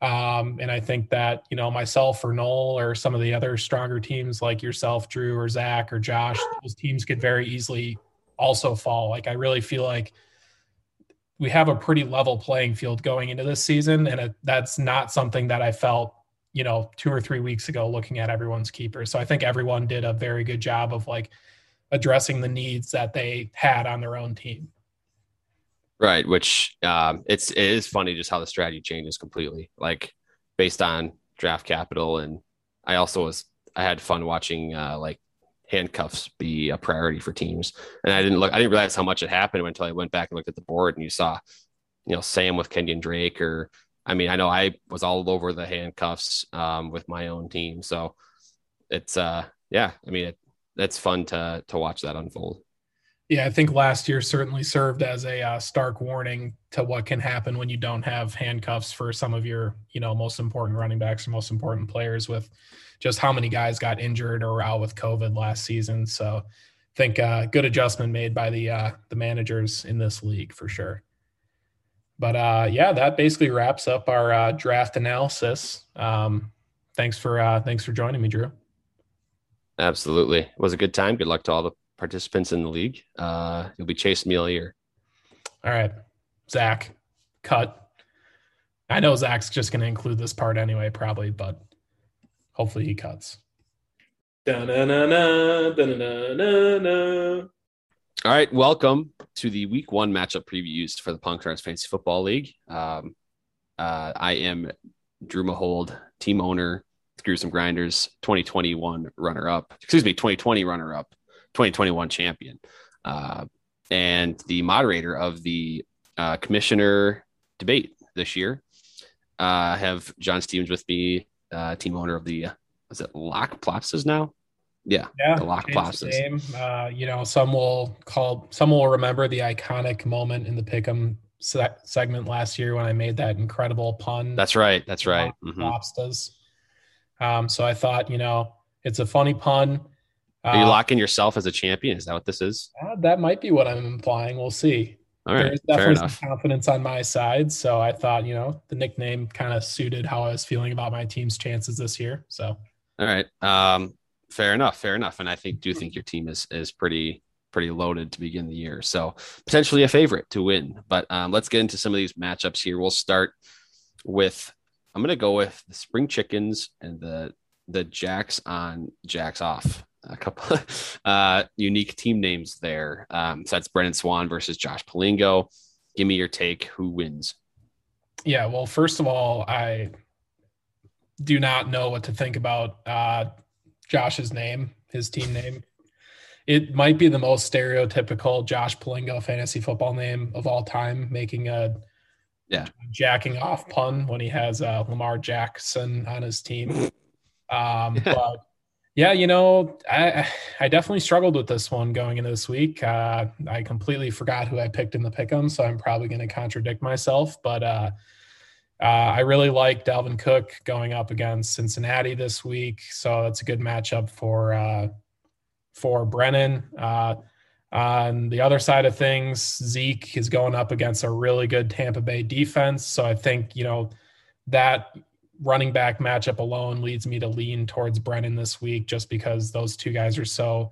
Um, and I think that, you know, myself or Noel or some of the other stronger teams like yourself, Drew or Zach or Josh, those teams could very easily also fall. Like I really feel like we have a pretty level playing field going into this season, and it, that's not something that I felt you know two or three weeks ago looking at everyone's keepers. So I think everyone did a very good job of like addressing the needs that they had on their own team. Right, which um, it's it is funny just how the strategy changes completely, like based on draft capital, and I also was I had fun watching uh, like handcuffs be a priority for teams, and I didn't look I didn't realize how much it happened until I went back and looked at the board, and you saw, you know, Sam with Kenyan Drake, or I mean I know I was all over the handcuffs um, with my own team, so it's uh yeah I mean it, it's fun to to watch that unfold. Yeah, I think last year certainly served as a uh, stark warning to what can happen when you don't have handcuffs for some of your, you know, most important running backs or most important players with just how many guys got injured or out with COVID last season. So I think uh, good adjustment made by the uh, the managers in this league for sure. But uh, yeah, that basically wraps up our uh, draft analysis. Um, thanks for uh, thanks for joining me, Drew. Absolutely, it was a good time. Good luck to all the participants in the league. Uh, you'll be chasing me all year. All right, Zach, cut. I know Zach's just going to include this part anyway, probably, but hopefully he cuts. Da-na-na-na, da-na-na-na. All right, welcome to the week one matchup previews for the Punk Stars Fantasy Football League. Um, uh, I am Drew Mahowald, team owner, Screw Some Grinders, 2021 runner up, excuse me, 2020 runner up 2021 champion, uh, and the moderator of the uh, commissioner debate this year. Uh, I have John Stevens with me, uh, team owner of the, is it Lock Plazas now? Yeah, yeah, the Lock Plazas. Uh, you know, some will call, some will remember the iconic moment in the Pick'em se- segment last year when I made that incredible pun. That's right. That's right. Mm-hmm. Um, so I thought, you know, it's a funny pun. Are you uh, locking yourself as a champion? Is that what this is? Uh, that might be what I'm implying. We'll see. All right, There's definitely some confidence on my side. So I thought, you know, the nickname kind of suited how I was feeling about my team's chances this year. So all right. Um, fair enough. Fair enough. And I think do think your team is is pretty pretty loaded to begin the year. So potentially a favorite to win. But um, let's get into some of these matchups here. We'll start with I'm gonna go with the spring chickens and the the jacks on jacks off a couple [laughs] uh, unique team names there. Um, so that's Brennan Swan versus Josh Palingo. Give me your take. Who wins? Yeah, well, first of all, I do not know what to think about uh, Josh's name, his team name. It might be the most stereotypical Josh Palingo fantasy football name of all time, making a yeah jacking off pun when he has uh, Lamar Jackson on his team. [laughs] Um, but yeah, you know, I I definitely struggled with this one going into this week. Uh, I completely forgot who I picked in the pick'em, so I'm probably going to contradict myself. But uh, uh, I really like Dalvin Cook going up against Cincinnati this week, so that's a good matchup for uh, for Brennan. Uh, on the other side of things, Zeke is going up against a really good Tampa Bay defense, so I think you know that running back matchup alone leads me to lean towards Brennan this week, just because those two guys are so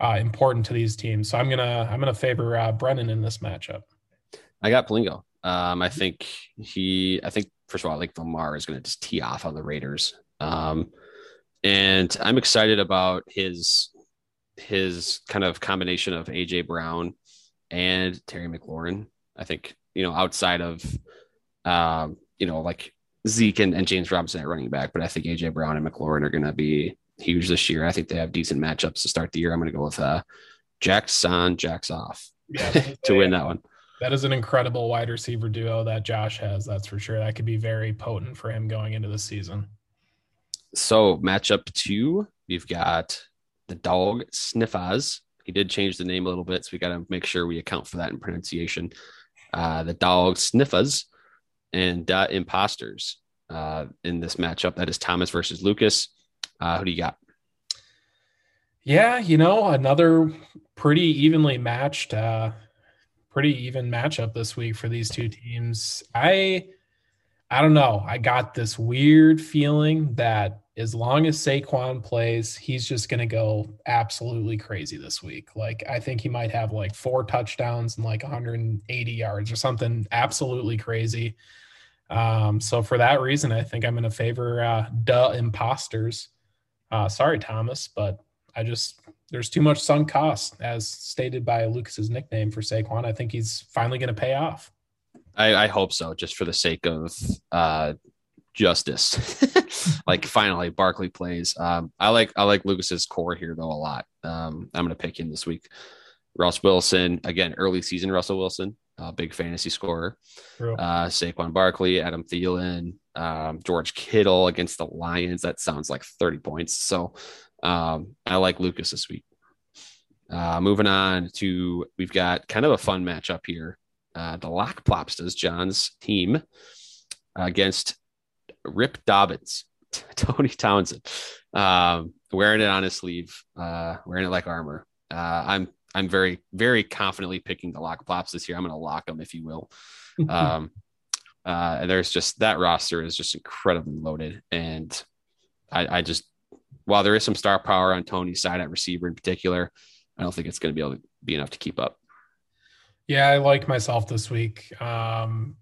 uh, important to these teams. So I'm gonna I'm gonna favor uh, Brennan in this matchup. I got Palingo. Um, I think he. I think first of all, I think Lamar is going to just tee off on the Raiders. Um, and I'm excited about his his kind of combination of AJ Brown and Terry McLaurin. I think you know outside of um, you know like Zeke and, and James Robinson at running back, but I think AJ Brown and McLaurin are going to be huge this year. I think they have decent matchups to start the year. I'm going to go with uh, Jacks on, Jacks off yeah, [laughs] to win that one. That is an incredible wide receiver duo that Josh has. That's for sure. That could be very potent for him going into the season. So matchup two, we've got the dog Sniffaz. He did change the name a little bit, so we got to make sure we account for that in pronunciation. Uh, the dog Sniffaz and uh, imposters uh, in this matchup. That is Thomas versus Lucas. Uh, who do you got? Yeah, you know, another pretty evenly matched, uh, pretty even matchup this week for these two teams. I, I don't know. I got this weird feeling that as long as Saquon plays, he's just going to go absolutely crazy this week. Like, I think he might have like four touchdowns and like 180 yards or something absolutely crazy. Um, so, for that reason, I think I'm going to favor uh, duh imposters. Uh, sorry, Thomas, but I just, there's too much sunk cost, as stated by Lucas's nickname for Saquon. I think he's finally going to pay off. I, I, hope so, just for the sake of uh, justice. [laughs] like finally, Barkley plays. Um, I like I like Lucas's core here though a lot. Um, I'm gonna pick him this week. Russ Wilson again, early season Russell Wilson, uh, big fantasy scorer. Uh, Saquon Barkley, Adam Thielen, um, George Kittle against the Lions. That sounds like 30 points. So um, I like Lucas this week. Uh, moving on to we've got kind of a fun matchup here. Uh, the Lock Plopstas, John's team against Rip Dobbins, [laughs] Tony Townsend, um, wearing it on his sleeve, uh, wearing it like armor. Uh, I'm I'm very very confidently picking the lock plops this year. I'm going to lock them, if you will. [laughs] um, uh, there's just that roster is just incredibly loaded, and I, I just while there is some star power on Tony's side at receiver in particular, I don't think it's going to be able to be enough to keep up. Yeah, I like myself this week. Um,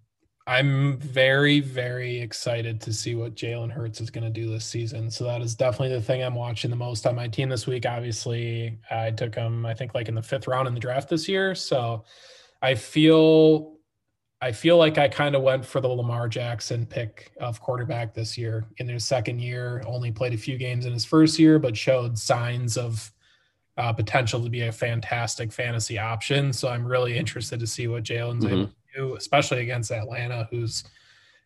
I'm very, very excited to see what Jalen Hurts is going to do this season. So that is definitely the thing I'm watching the most on my team this week. Obviously, I took him, I think, like in the fifth round in the draft this year. So I feel, I feel like I kind of went for the Lamar Jackson pick of quarterback this year in his second year. Only played a few games in his first year, but showed signs of uh, potential to be a fantastic fantasy option. So I'm really interested to see what Jalen's mm-hmm. able do, especially against Atlanta, who's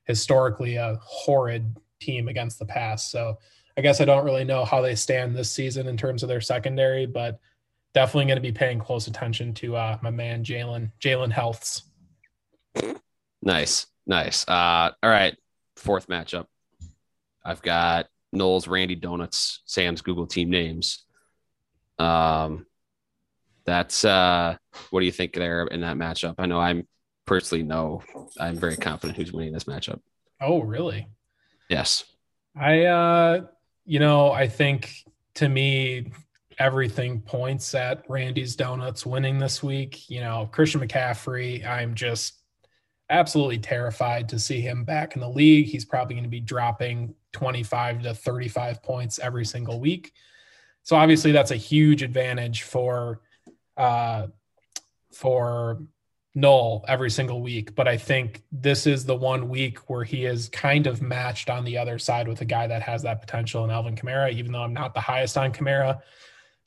historically a horrid team against the pass. So I guess I don't really know how they stand this season in terms of their secondary, but definitely going to be paying close attention to uh, my man Jalen Jalen Healths. Nice, nice. Uh, all right, fourth matchup. I've got Noel's, Randy Donuts, Sam's Google team names. Um, that's uh, what do you think there in that matchup? I know I'm personally know I'm very confident who's winning this matchup. Oh, really? Yes. I uh you know, I think to me everything points at Randy's Donuts winning this week. You know, Christian McCaffrey, I'm just absolutely terrified to see him back in the league. He's probably going to be dropping 25 to 35 points every single week. So obviously that's a huge advantage for uh for Noel every single week, but I think this is the one week where he is kind of matched on the other side with a guy that has that potential in Alvin Kamara, even though I'm not the highest on Kamara.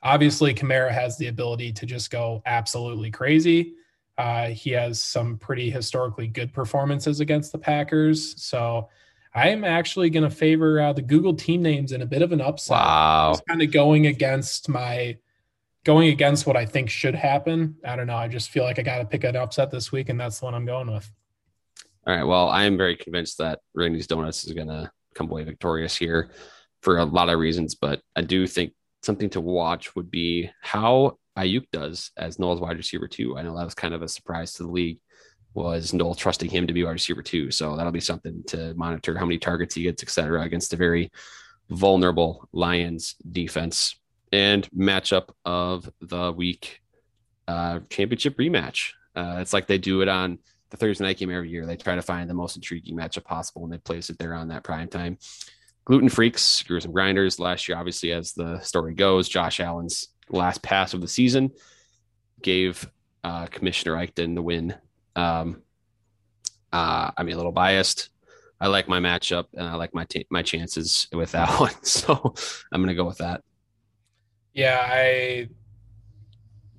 Obviously, Kamara has the ability to just go absolutely crazy. Uh, he has some pretty historically good performances against the Packers. So I am actually going to favor uh, the Google team names in a bit of an upside. Wow. Kind of going against my going against what I think should happen. I don't know. I just feel like I got to pick an upset this week, and that's the one I'm going with. All right. Well, I am very convinced that Randy's Donuts is going to come away victorious here for a lot of reasons, but I do think something to watch would be how Aiyuk does as Noel's wide receiver two. I know that was kind of a surprise to the league. Was Noel trusting him to be wide receiver two? So that'll be something to monitor how many targets he gets, et cetera, against a very vulnerable Lions defense and matchup of the week uh, championship rematch. Uh, it's like they do it on the Thursday night game every year. They try to find the most intriguing matchup possible and they place it there on that prime time. Gluten freaks, screws and grinders. Last year, obviously, as the story goes, Josh Allen's last pass of the season gave uh, Commissioner Eichten the win. Um, uh, I'm a little biased. I like my matchup and I like my t- my chances with that [laughs] one, so I'm to go with that. Yeah, I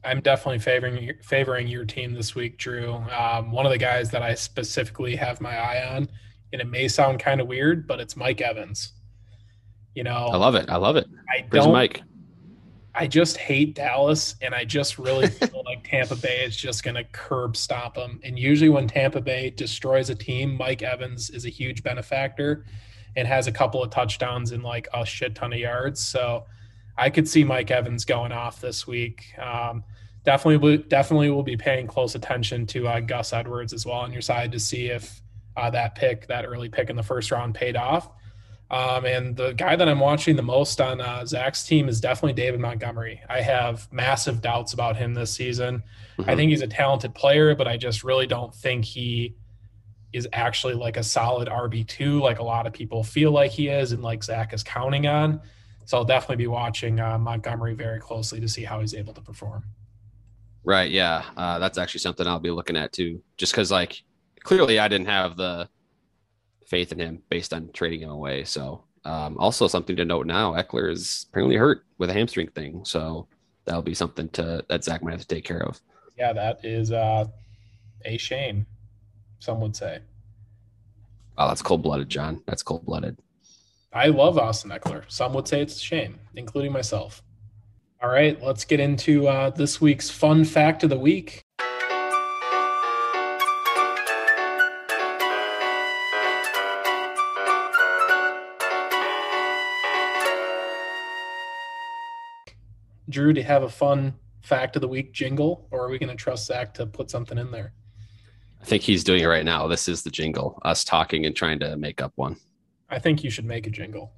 I'm definitely favoring favoring your team this week, Drew. Um, one of the guys that I specifically have my eye on, and it may sound kind of weird, but it's Mike Evans. You know, I love it. I love it. I Where's don't. Mike? I just hate Dallas, and I just really [laughs] feel like Tampa Bay is just going to curb stop them. And usually, when Tampa Bay destroys a team, Mike Evans is a huge benefactor and has a couple of touchdowns and like a shit ton of yards. So I could see Mike Evans going off this week. Um, definitely, definitely will be paying close attention to uh, Gus Edwards as well on your side to see if uh, that pick, that early pick in the first round, paid off. Um, and the guy that I'm watching the most on uh, Zach's team is definitely David Montgomery. I have massive doubts about him this season. Mm-hmm. I think he's a talented player, but I just really don't think he is actually like a solid RB2, like a lot of people feel like he is, and like Zach is counting on. So I'll definitely be watching uh, Montgomery very closely to see how he's able to perform. Right. Yeah. Uh, that's actually something I'll be looking at too, just because like clearly I didn't have the faith in him based on trading him away. So um, also something to note now, Ekeler is apparently hurt with a hamstring thing. So that'll be something to that Zach might have to take care of. Yeah, that is uh, a shame. Some would say. Oh, that's cold blooded, John. That's cold blooded. I love Austin Ekeler. Some would say it's a shame, including myself. All right, let's get into uh, this week's fun fact of the week. Drew, you have a fun fact of the week jingle, or are we going to trust Zach to put something in there? I think he's doing it right now. This is the jingle, us talking and trying to make up one. I think you should make a jingle.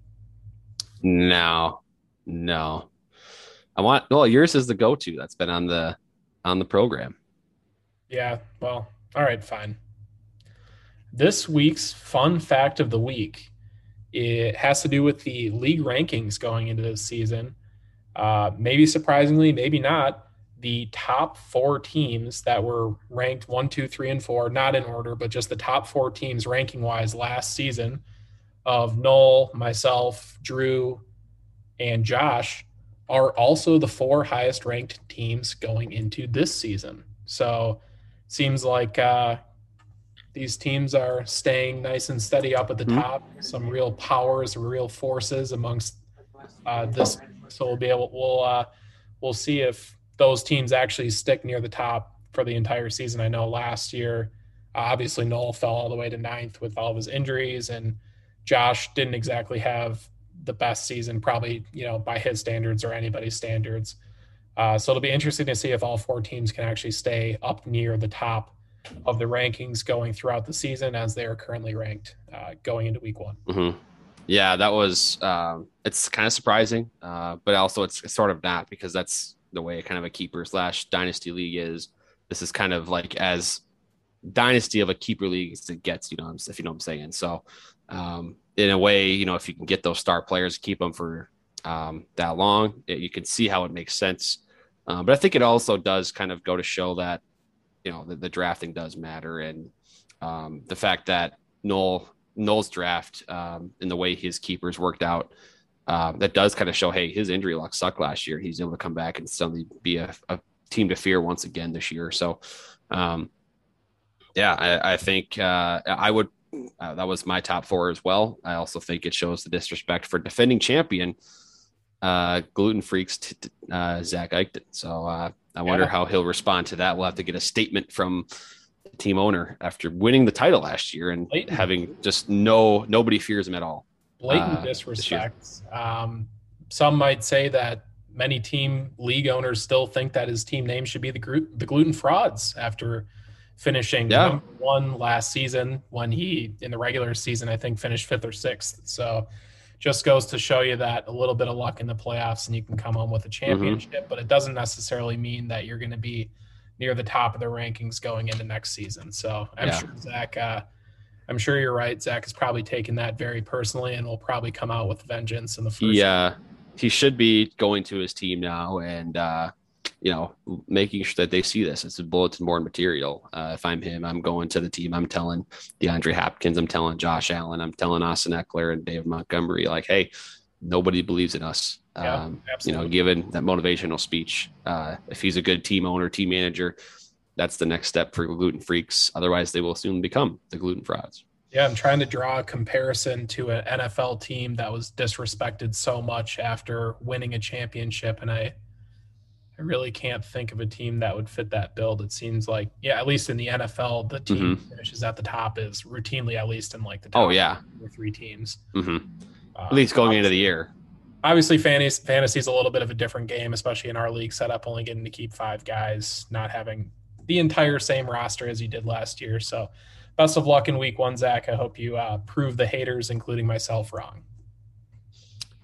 No, no. I want well, yours is the go-to that's been on the on the program. Yeah, well, all right, fine. This week's fun fact of the week it has to do with the league rankings going into this season. Uh, maybe surprisingly, maybe not. The top four teams that were ranked one, two, three, and four, not in order, but just the top four teams ranking wise last season of Noel, myself, Drew, and Josh are also the four highest ranked teams going into this season. So seems like uh, these teams are staying nice and steady up at the mm-hmm. top. Some real powers, real forces amongst uh, this. So we'll be able we'll uh, we'll see if those teams actually stick near the top for the entire season. I know last year, obviously Noel fell all the way to ninth with all of his injuries and Josh didn't exactly have the best season, probably you know by his standards or anybody's standards. Uh, so it'll be interesting to see if all four teams can actually stay up near the top of the rankings going throughout the season as they are currently ranked uh, going into week one. Mm-hmm. Yeah, that was um, it's kind of surprising, uh, but also it's sort of not because that's the way kind of a keeper slash dynasty league is. This is kind of like as dynasty of a keeper league as it gets, you know, if you know what I'm saying. So um, in a way, you know, if you can get those star players, keep them for um, that long, it, you can see how it makes sense. Um, but I think it also does kind of go to show that, you know, the, the drafting does matter. And um, the fact that Noel, Noel's draft um, and the way his keepers worked out, uh, that does kind of show, hey, his injury luck sucked last year. He's able to come back and suddenly be a, a team to fear once again this year. So, um, yeah, I, I think uh, I would uh, that was my top four as well. I also think it shows the disrespect for defending champion uh, gluten freaks to uh, Zach Eichton. So uh, I wonder yeah. how he'll respond to that. We'll have to get a statement from team owner after winning the title last year and blatant. having just no nobody fears him at all. Blatant uh, disrespect. Um, some might say that many team league owners still think that his team name should be the, group the gluten frauds after finishing yeah. one last season when he in the regular season I think finished fifth or sixth. So just goes to show you that a little bit of luck in the playoffs and you can come home with a mm-hmm. championship, mm-hmm. but it doesn't necessarily mean that you're going to be near the top of the rankings going into next season. So I'm yeah. sure Zach, uh, I'm sure you're right. Zach is probably taking that very personally and will probably come out with vengeance in the first. Yeah, he should be going to his team now and uh, you know, making sure that they see this. It's a bulletin board material. Uh, if I'm him, I'm going to the team. I'm telling DeAndre Hopkins, I'm telling Josh Allen, I'm telling Austin Ekeler and Dave Montgomery, like, hey, nobody believes in us. Yeah, um, you know, given that motivational speech, uh, if he's a good team owner, team manager, that's the next step for gluten freaks. Otherwise, they will soon become the gluten frauds. Yeah, I'm trying to draw a comparison to an NFL team that was disrespected so much after winning a championship, and I I really can't think of a team that would fit that build. It seems like, yeah, at least in the NFL, the team mm-hmm. finishes at the top is routinely at least in like the top. Oh yeah, three teams. Mm-hmm. Uh, at least going into the year. Obviously, fantasy is a little bit of a different game, especially in our league setup. Only getting to keep five guys, not having the entire same roster as you did last year. So, best of luck in week one, Zach. I hope you uh, prove the haters, including myself, wrong.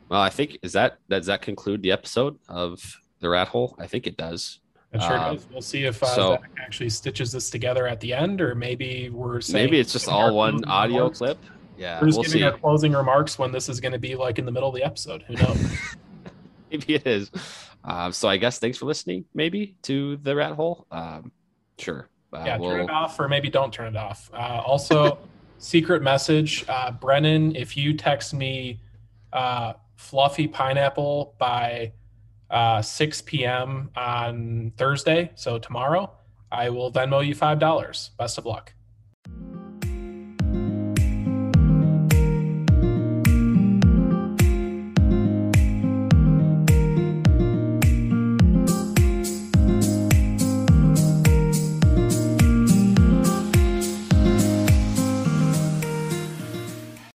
Well, I think is that does that conclude the episode of the rat hole? I think it does. It sure Um, does. We'll see if uh, so- Zach actually stitches this together at the end, or maybe we're saying Maybe it's just all one audio clip. Yeah, We're we'll giving see. our closing remarks when this is going to be like in the middle of the episode. Who knows? [laughs] Maybe it is. Um, so I guess thanks for listening. Maybe to the rat hole. Um, sure. Uh, yeah, we'll- turn it off, or maybe don't turn it off. Uh, also, [laughs] secret message, uh, Brennan, if you text me uh, fluffy pineapple by uh, 6 p.m. on Thursday, so tomorrow, I will Venmo you five dollars. Best of luck.